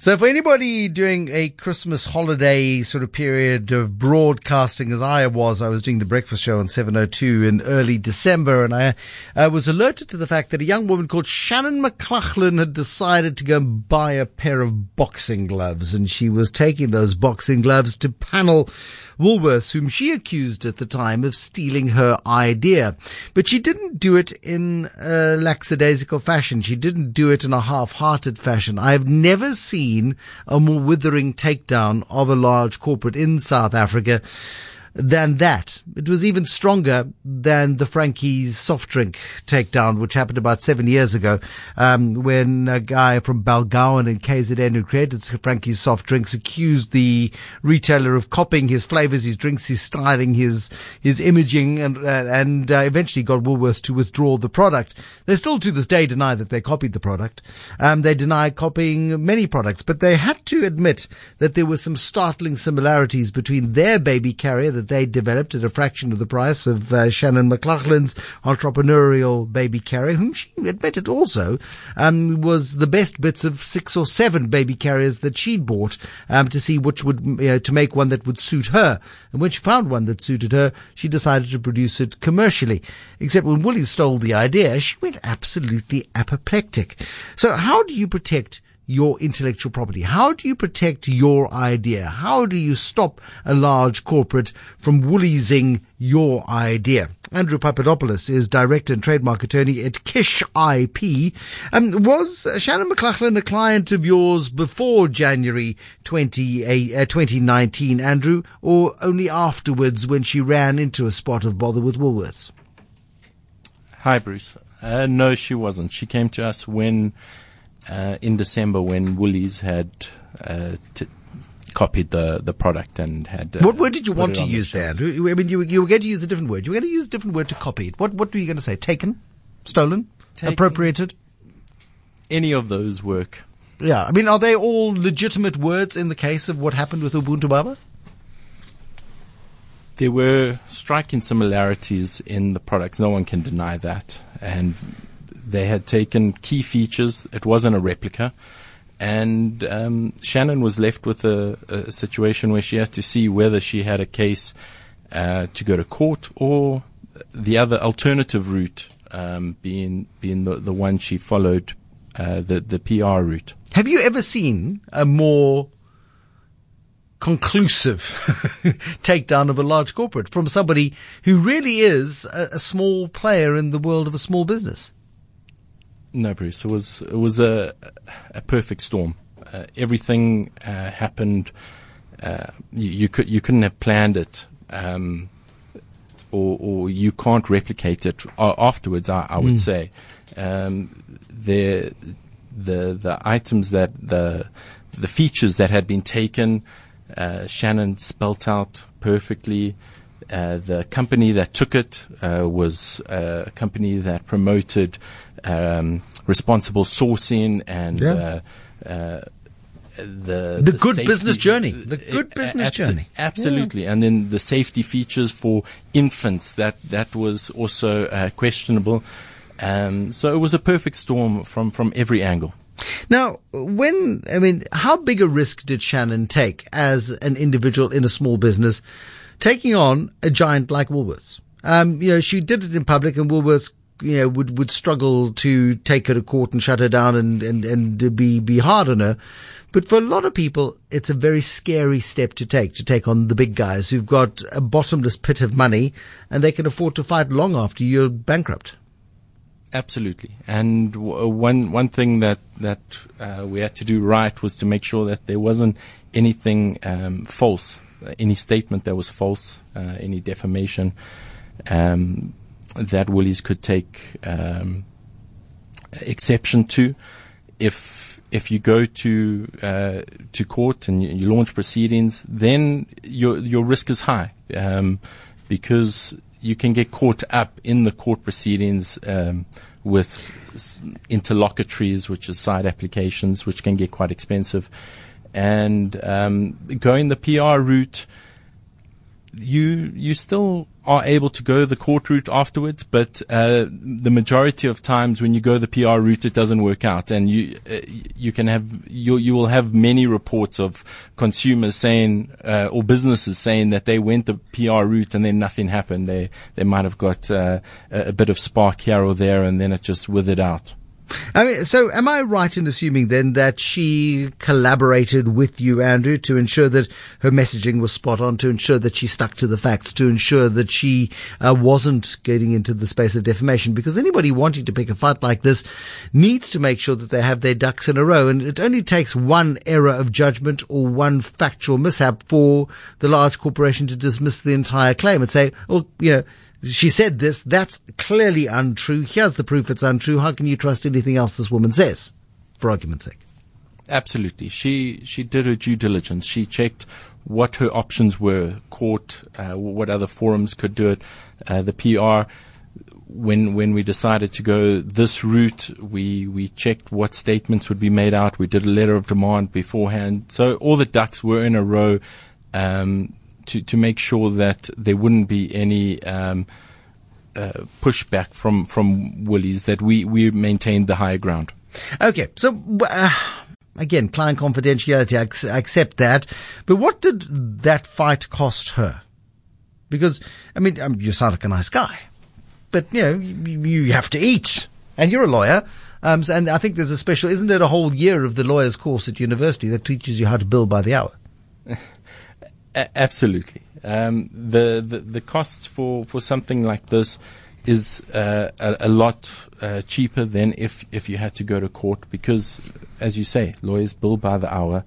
So for anybody doing a Christmas holiday sort of period of broadcasting as I was, I was doing the breakfast show on 702 in early December and I, I was alerted to the fact that a young woman called Shannon McLaughlin had decided to go and buy a pair of boxing gloves and she was taking those boxing gloves to panel Woolworths, whom she accused at the time of stealing her idea. But she didn't do it in a lackadaisical fashion. She didn't do it in a half-hearted fashion. I've never seen a more withering takedown of a large corporate in South Africa than that. It was even stronger than the Frankie's soft drink takedown, which happened about seven years ago, um, when a guy from Balgowan in KZN who created Frankie's soft drinks accused the retailer of copying his flavors, his drinks, his styling, his his imaging, and uh, and uh, eventually got Woolworths to withdraw the product. They still to this day deny that they copied the product. Um, they deny copying many products, but they had to admit that there were some startling similarities between their baby carrier that they developed at a fraction of the price of uh, Shannon McLaughlin's entrepreneurial baby carrier, whom she admitted also um, was the best bits of six or seven baby carriers that she'd bought um, to see which would, you know, to make one that would suit her. And when she found one that suited her, she decided to produce it commercially. Except when Woolies stole the idea, she went absolutely apoplectic. So how do you protect your intellectual property? How do you protect your idea? How do you stop a large corporate from wooliesing your idea? Andrew Papadopoulos is director and trademark attorney at Kisch IP. Um, was Shannon McLaughlin a client of yours before January 20, uh, 2019, Andrew, or only afterwards when she ran into a spot of bother with Woolworths? Hi, Bruce. Uh, no, she wasn't. She came to us when uh, in December when Woolies had uh, t- copied the, the product and had. Uh, what word did you want to use there? I mean, you, you were going to use a different word. You were going to use a different word to copy it. What, what were you going to say? Taken? Stolen? Taken, appropriated? Any of those work. Yeah. I mean, are they all legitimate words in the case of what happened with Ubuntu Baba? There were striking similarities in the products. No one can deny that. And they had taken key features. It wasn't a replica. And um, Shannon was left with a, a, situation where she had to see whether she had a case uh, to go to court or the other alternative route um, being being the, the one she followed, uh, the the PR route. Have you ever seen a more conclusive takedown of a large corporate from somebody who really is a, a small player in the world of a small business? No, Bruce. It was it was a a perfect storm. Uh, everything uh, happened. Uh, you, you, could you couldn't have planned it, um, or or you can't replicate it afterwards. I, I would mm. say um, the the the items that the the features that had been taken, uh, Shannon spelt out perfectly. Uh, the company that took it uh, was a company that promoted um, responsible sourcing and yeah. uh, uh, the the, the good business journey, the good business journey, absolutely, yeah. and then the safety features for infants that that was also uh, questionable. Um, so it was a perfect storm from from every angle. Now, when I mean, how big a risk did Shannon take as an individual in a small business, taking on a giant like Woolworths? Um, you know, she did it in public, and Woolworths you know, would, would struggle to take her to court and shut her down and, and, and be, be hard on her. But for a lot of people, it's a very scary step to take, to take on the big guys who've got a bottomless pit of money and they can afford to fight long after you're bankrupt. Absolutely. And w- one, one thing that, that, uh, we had to do right was to make sure that there wasn't anything, um, false, any statement that was false, uh, any defamation. Um, that Woolies could take um, exception to. If if you go to uh, to court and you, you, launch proceedings, then your your risk is high um, because you can get caught up in the court proceedings um, with interlocutories, which is side applications, which can get quite expensive, and um, going the PR route you you still are able to go the court route afterwards, but uh, the majority of times when you go the PR route, it doesn't work out, and you uh, you can have you you will have many reports of consumers saying uh, or businesses saying that they went the PR route and then nothing happened. They they might have got uh, a bit of spark here or there, and then it just withered out. I mean, so am I right in assuming then that she collaborated with you, Andrew, to ensure that her messaging was spot on, to ensure that she stuck to the facts, to ensure that she uh, wasn't getting into the space of defamation? Because anybody wanting to pick a fight like this needs to make sure that they have their ducks in a row. And it only takes one error of judgment or one factual mishap for the large corporation to dismiss the entire claim and say, well, you know, she said this. That's clearly untrue. Here's the proof it's untrue. How can you trust anything else this woman says? For argument's sake. Absolutely. She, she did her due diligence. She checked what her options were, court, uh, what other forums could do it, uh, the PR. When, when we decided to go this route, we, we checked what statements would be made out. We did a letter of demand beforehand. So all the ducks were in a row. Um, to, to make sure that there wouldn't be any um, uh, pushback from, from Woolies, that we, we maintained the higher ground. Okay, so uh, again, client confidentiality, I accept that. But what did that fight cost her? Because, I mean, um, you sound like a nice guy, but, you know, you, you have to eat. And you're a lawyer. Um, and I think there's a special, isn't it a whole year of the lawyer's course at university that teaches you how to bill by the hour? A- absolutely. Um, the, the, the costs for for something like this is uh, a, a, lot uh, cheaper than if if you had to go to court because, as you say, lawyers bill by the hour.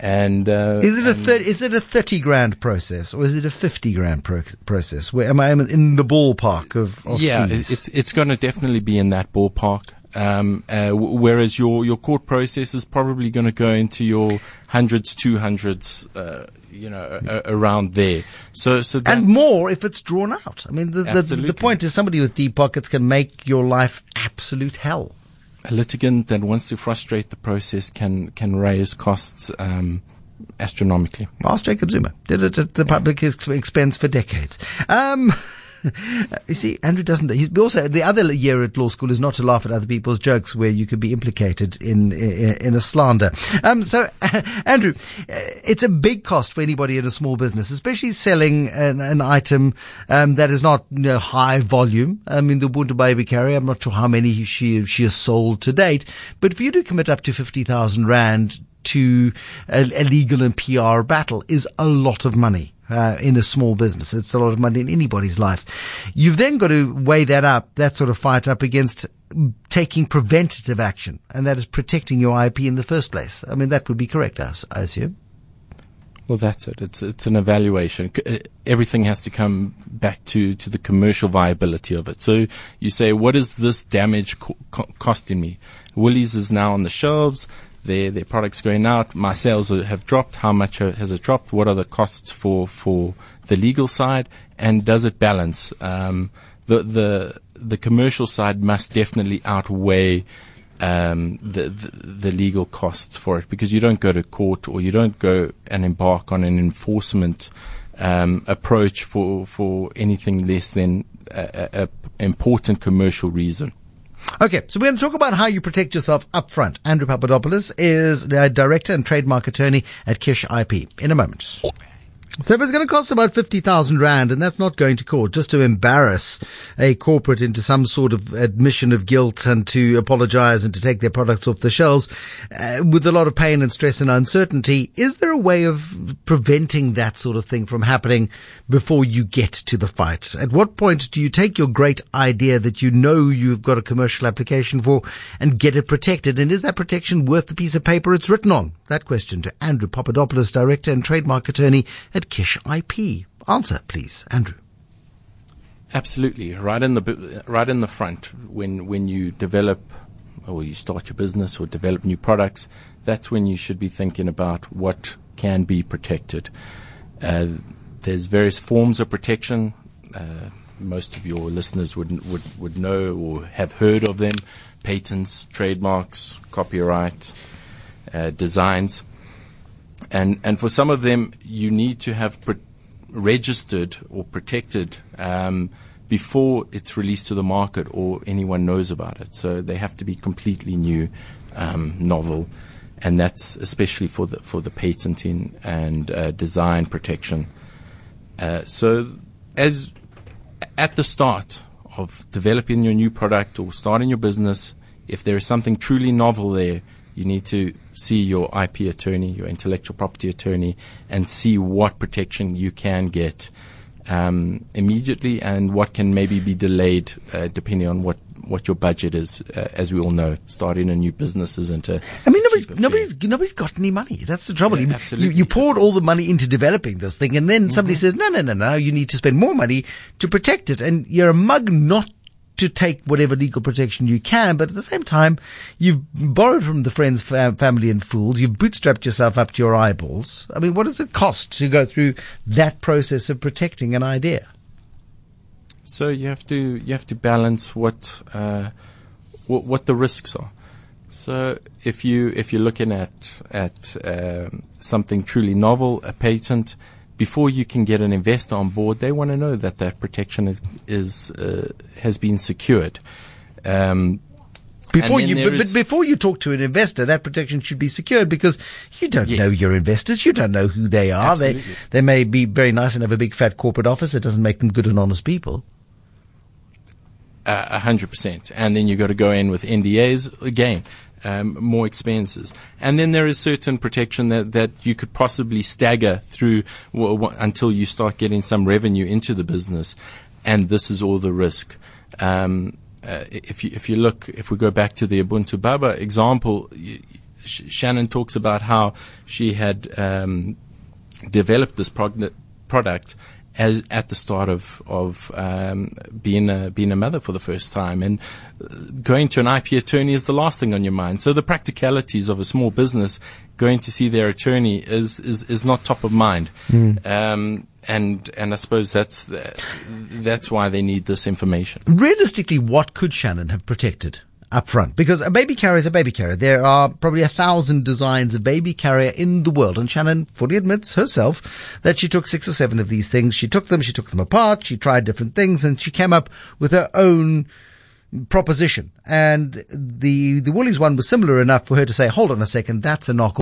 And uh, is it a thir- is it a thirty grand process or is it a fifty grand pro- process? Where am I in the ballpark of, of yeah? Fees? It's it's going to definitely be in that ballpark. Um, uh, w- whereas your your court process is probably going to go into your hundreds, two hundreds, uh, you know, a, a, around there. So, so and more if it's drawn out. I mean, the, the, the point is somebody with deep pockets can make your life absolute hell. A litigant that wants to frustrate the process can can raise costs. Um, astronomically. Ask Jacob Zuma. Did it at the public expense for decades. Um, you see, Andrew doesn't. He's also the other year at law school is not to laugh at other people's jokes where you could be implicated in in, in a slander. Um, so, Andrew, it's a big cost for anybody in a small business, especially selling an, an item um, that is not you know, high volume. I mean, the Ubuntu baby carrier. I'm not sure how many she she has sold to date, but for you to commit up to fifty thousand rand to a, a legal and PR battle is a lot of money uh, in a small business. It's a lot of money in anybody's life. You've then got to weigh that up, that sort of fight up against taking preventative action, and that is protecting your IP in the first place. I mean, that would be correct, I, I assume. Well, that's it. It's it's an evaluation. Uh, everything has to come back to, to the commercial viability of it. So you say, what is this damage co- co- costing me? Woolies is now on the shelves their their products going out. My sales have dropped. How much has it dropped? What are the costs for for the legal side? And does it balance? Um, the the the commercial side must definitely outweigh um, the, the, the legal costs for it because you don't go to court or you don't go and embark on an enforcement um, approach for for anything less than a, a, a important commercial reason. Okay, so we're going to talk about how you protect yourself up front. Andrew Papadopoulos is the director and trademark attorney at Kisch IP. In a moment. So if it's going to cost about 50,000 Rand, and that's not going to court, just to embarrass a corporate into some sort of admission of guilt and to apologize and to take their products off the shelves, uh, with a lot of pain and stress and uncertainty, is there a way of preventing that sort of thing from happening before you get to the fight? At what point do you take your great idea that you know you've got a commercial application for and get it protected? And is that protection worth the piece of paper it's written on? That question to Andrew Papadopoulos, director and trademark attorney Kisch IP? Answer, please, Andrew. Absolutely, right in the right in the front when when you develop or you start your business or develop new products, that's when you should be thinking about what can be protected. Uh, there's various forms of protection. Uh, most of your listeners would would would know or have heard of them: patents, trademarks, copyright, uh, designs and and for some of them you need to have registered or protected um, before it's released to the market or anyone knows about it. So they have to be completely new, um, novel, and that's especially for the for the patenting and uh, design protection. Uh, so as at the start of developing your new product or starting your business, if there is something truly novel there, you need to see your IP attorney, your intellectual property attorney, and see what protection you can get um, immediately and what can maybe be delayed uh, depending on what what your budget is. Uh, as we all know, starting a new business isn't a. I mean, nobody's nobody's nobody's got any money. That's the trouble. Yeah, you, absolutely. You, you, poured all the money into developing this thing, and then Mm-hmm. somebody says, "No, no, no, no. You need to spend more money to protect it." And you're a mug not to take whatever legal protection you can, but at the same time, you've borrowed from the friends, fam- family, and fools. You've bootstrapped yourself up to your eyeballs. I mean, what does it cost to go through that process of protecting an idea? So you have to you have to balance what uh, what, what the risks are. So if you if you're looking at at um, something truly novel, a patent, before you can get an investor on board, they want to know that that protection is is uh, has been secured. Um, Before you, but, but before you talk to an investor, that protection should be secured because you don't Yes. know your investors. You don't know who they are. They, Absolutely. they may be very nice and have a big fat corporate office. It doesn't make them good and honest people. A hundred percent. And then you've got to go in with NDAs again, um, more expenses. And then there is certain protection that, that you could possibly stagger through w- w- until you start getting some revenue into the business. And this is all the risk. Um, uh, if you if you look, if we go back to the Ubuntu Baba example, y- Sh- Shannon talks about how she had um, developed this prog- product as at the start of of um, being a being a mother for the first time, and going to an IP attorney is the last thing on your mind. So the practicalities of a small business going to see their attorney is is, is not top of mind. Um, and and I suppose that's the, that's why they need this information. Realistically, what could Shannon have protected up front? Because a baby carrier is a baby carrier. There are probably a thousand designs of baby carrier in the world, and Shannon fully admits herself that she took six or seven of these things. She took them, she took them apart, she tried different things, and she came up with her own proposition. And the the Woolies one was similar enough for her to say, "Hold on a second, that's a knock."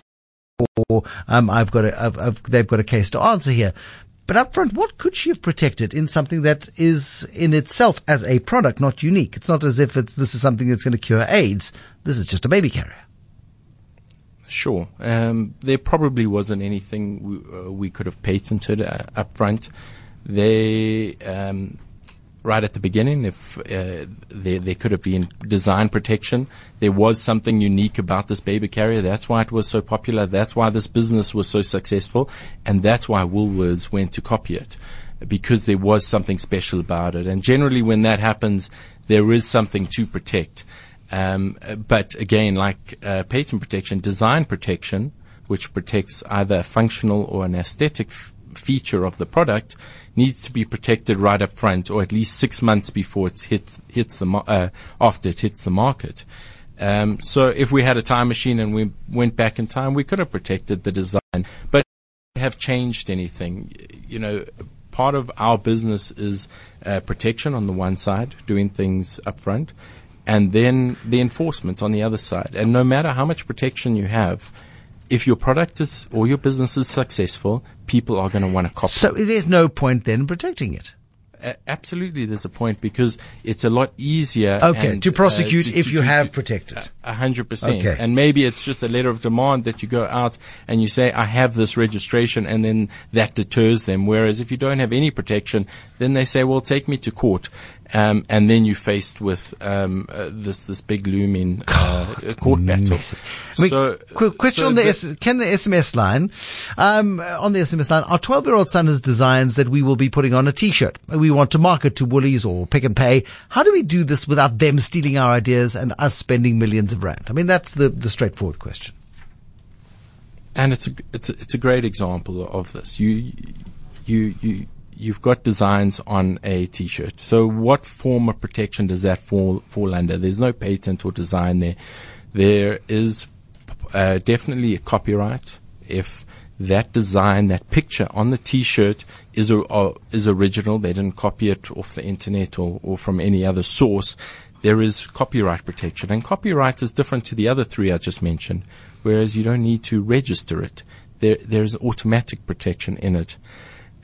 Or um, I've got a, I've, I've, they've got a case to answer here. But up front, what could she have protected in something that is in itself as a product not unique? It's not as if it's this is something that's going to cure AIDS. This is just a baby carrier. Sure. Um, there probably wasn't anything we, uh, we could have patented uh, up front. They, um, right at the beginning, if uh, there, there could have been design protection, there was something unique about this baby carrier. That's why it was so popular. That's why this business was so successful. And that's why Woolworths went to copy it because there was something special about it. And generally, when that happens, there is something to protect. Um, but again, like uh, patent protection, design protection, which protects either a functional or an aesthetic f- feature of the product, needs to be protected right up front, or at least six months before it hits hits the uh, after it hits the market. Um, so, if we had a time machine and we went back in time, we could have protected the design, but have changed anything. You know, part of our business is uh, protection on the one side, doing things up front, and then the enforcement on the other side. And no matter how much protection you have, if your product is or your business is successful, people are going to want to copy. So there's no point then in protecting it. Uh, absolutely, there's a point because it's a lot easier. Okay, and, to prosecute uh, to- if to- you to- have protected. a hundred percent. Okay. And maybe it's just a letter of demand that you go out and you say, I have this registration and then that deters them. Whereas if you don't have any protection, then they say, well, take me to court. Um, and then you're faced with um, uh, this this big looming uh, court battle. I mean, So, qu- question so on the, the- S- can the SMS line, um, on the SMS line, our 12 year old son has designs that we will be putting on a t-shirt. We want to market to Woolies or Pick n Pay. How do we do this without them stealing our ideas and us spending millions of rand? I mean, that's the, the straightforward question. and it's a, it's a, it's a great example of this. You you you you've got designs on a T-shirt. So what form of protection does that fall fall under? There's no patent or design there. There is uh, definitely a copyright if that design, that picture on the T-shirt is uh, is original. They didn't copy it off the internet or, or from any other source. There is copyright protection, and copyright is different to the other three I just mentioned. Whereas you don't need to register it. There there's automatic protection in it.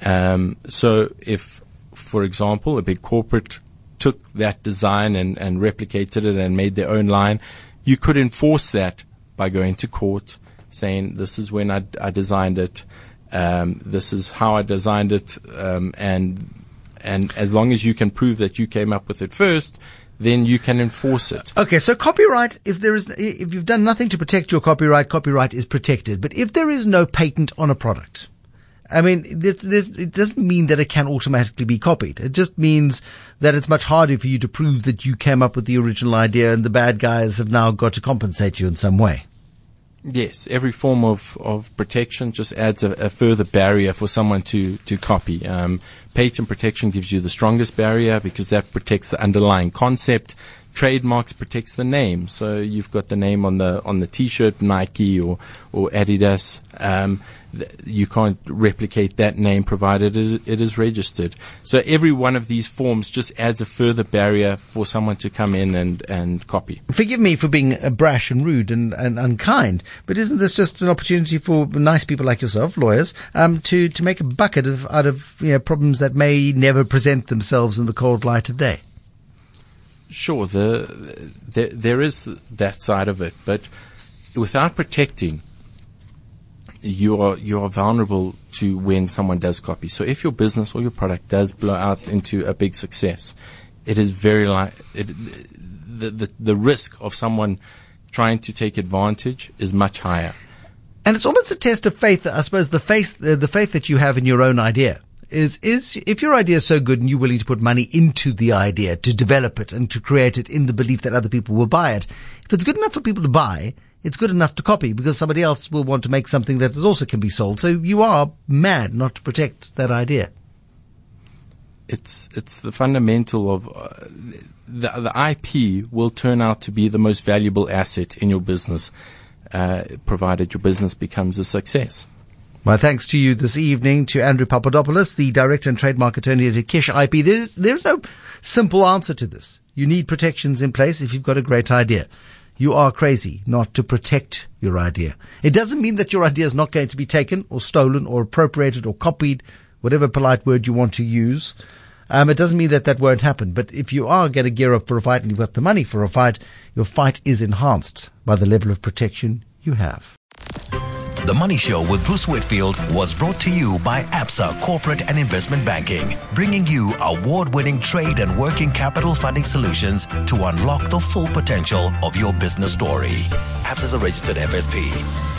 Um, so if, for example, a big corporate took that design and, and replicated it and made their own line, you could enforce that by going to court saying this is when I, I designed it, um, this is how I designed it, um, and and as long as you can prove that you came up with it first, then you can enforce it. Okay, so copyright, if there is, if you've done nothing to protect your copyright, copyright is protected. But if there is no patent on a product, I mean, this, this, it doesn't mean that it can automatically be copied. It just means that it's much harder for you to prove that you came up with the original idea and the bad guys have now got to compensate you in some way. Yes, every form of, of protection just adds a, a further barrier for someone to, to copy. Um, patent protection gives you the strongest barrier because that protects the underlying concept. Trademarks protects the name, so you've got the name on the on the T-shirt, Nike or or Adidas. Um, you can't replicate that name provided it is registered. So every one of these forms just adds a further barrier for someone to come in and, and copy. Forgive me for being brash and rude and, and unkind, but isn't this just an opportunity for nice people like yourself, lawyers, um, to, to make a bucket of, out of you know, problems that may never present themselves in the cold light of day? Sure, the, the there is that side of it, but without protecting you are you are vulnerable to when someone does copy. So if your business or your product does blow out into a big success, it is very like it, the, the the risk of someone trying to take advantage is much higher. And it's almost a test of faith. I suppose the faith the, the faith that you have in your own idea is is if your idea is so good and you're willing to put money into the idea to develop it and to create it in the belief that other people will buy it. If it's good enough for people to buy, it's good enough to copy because somebody else will want to make something that also can be sold. So you are mad not to protect that idea. It's it's the fundamental of uh, the the IP will turn out to be the most valuable asset in your business, uh, provided your business becomes a success. My thanks to you this evening to Andrew Papadopoulos, the Director and Trademark Attorney at Kisch IP. There's, there's no simple answer to this. You need protections in place if you've got a great idea you are crazy not to protect your idea. It doesn't mean that your idea is not going to be taken or stolen or appropriated or copied, whatever polite word you want to use. Um, it doesn't mean that that won't happen. But if you are going to gear up for a fight and you've got the money for a fight, your fight is enhanced by the level of protection you have. The Money Show with Bruce Whitfield was brought to you by ABSA Corporate and Investment Banking, bringing you award winning trade and working capital funding solutions to unlock the full potential of your business story. ABSA is a registered FSP.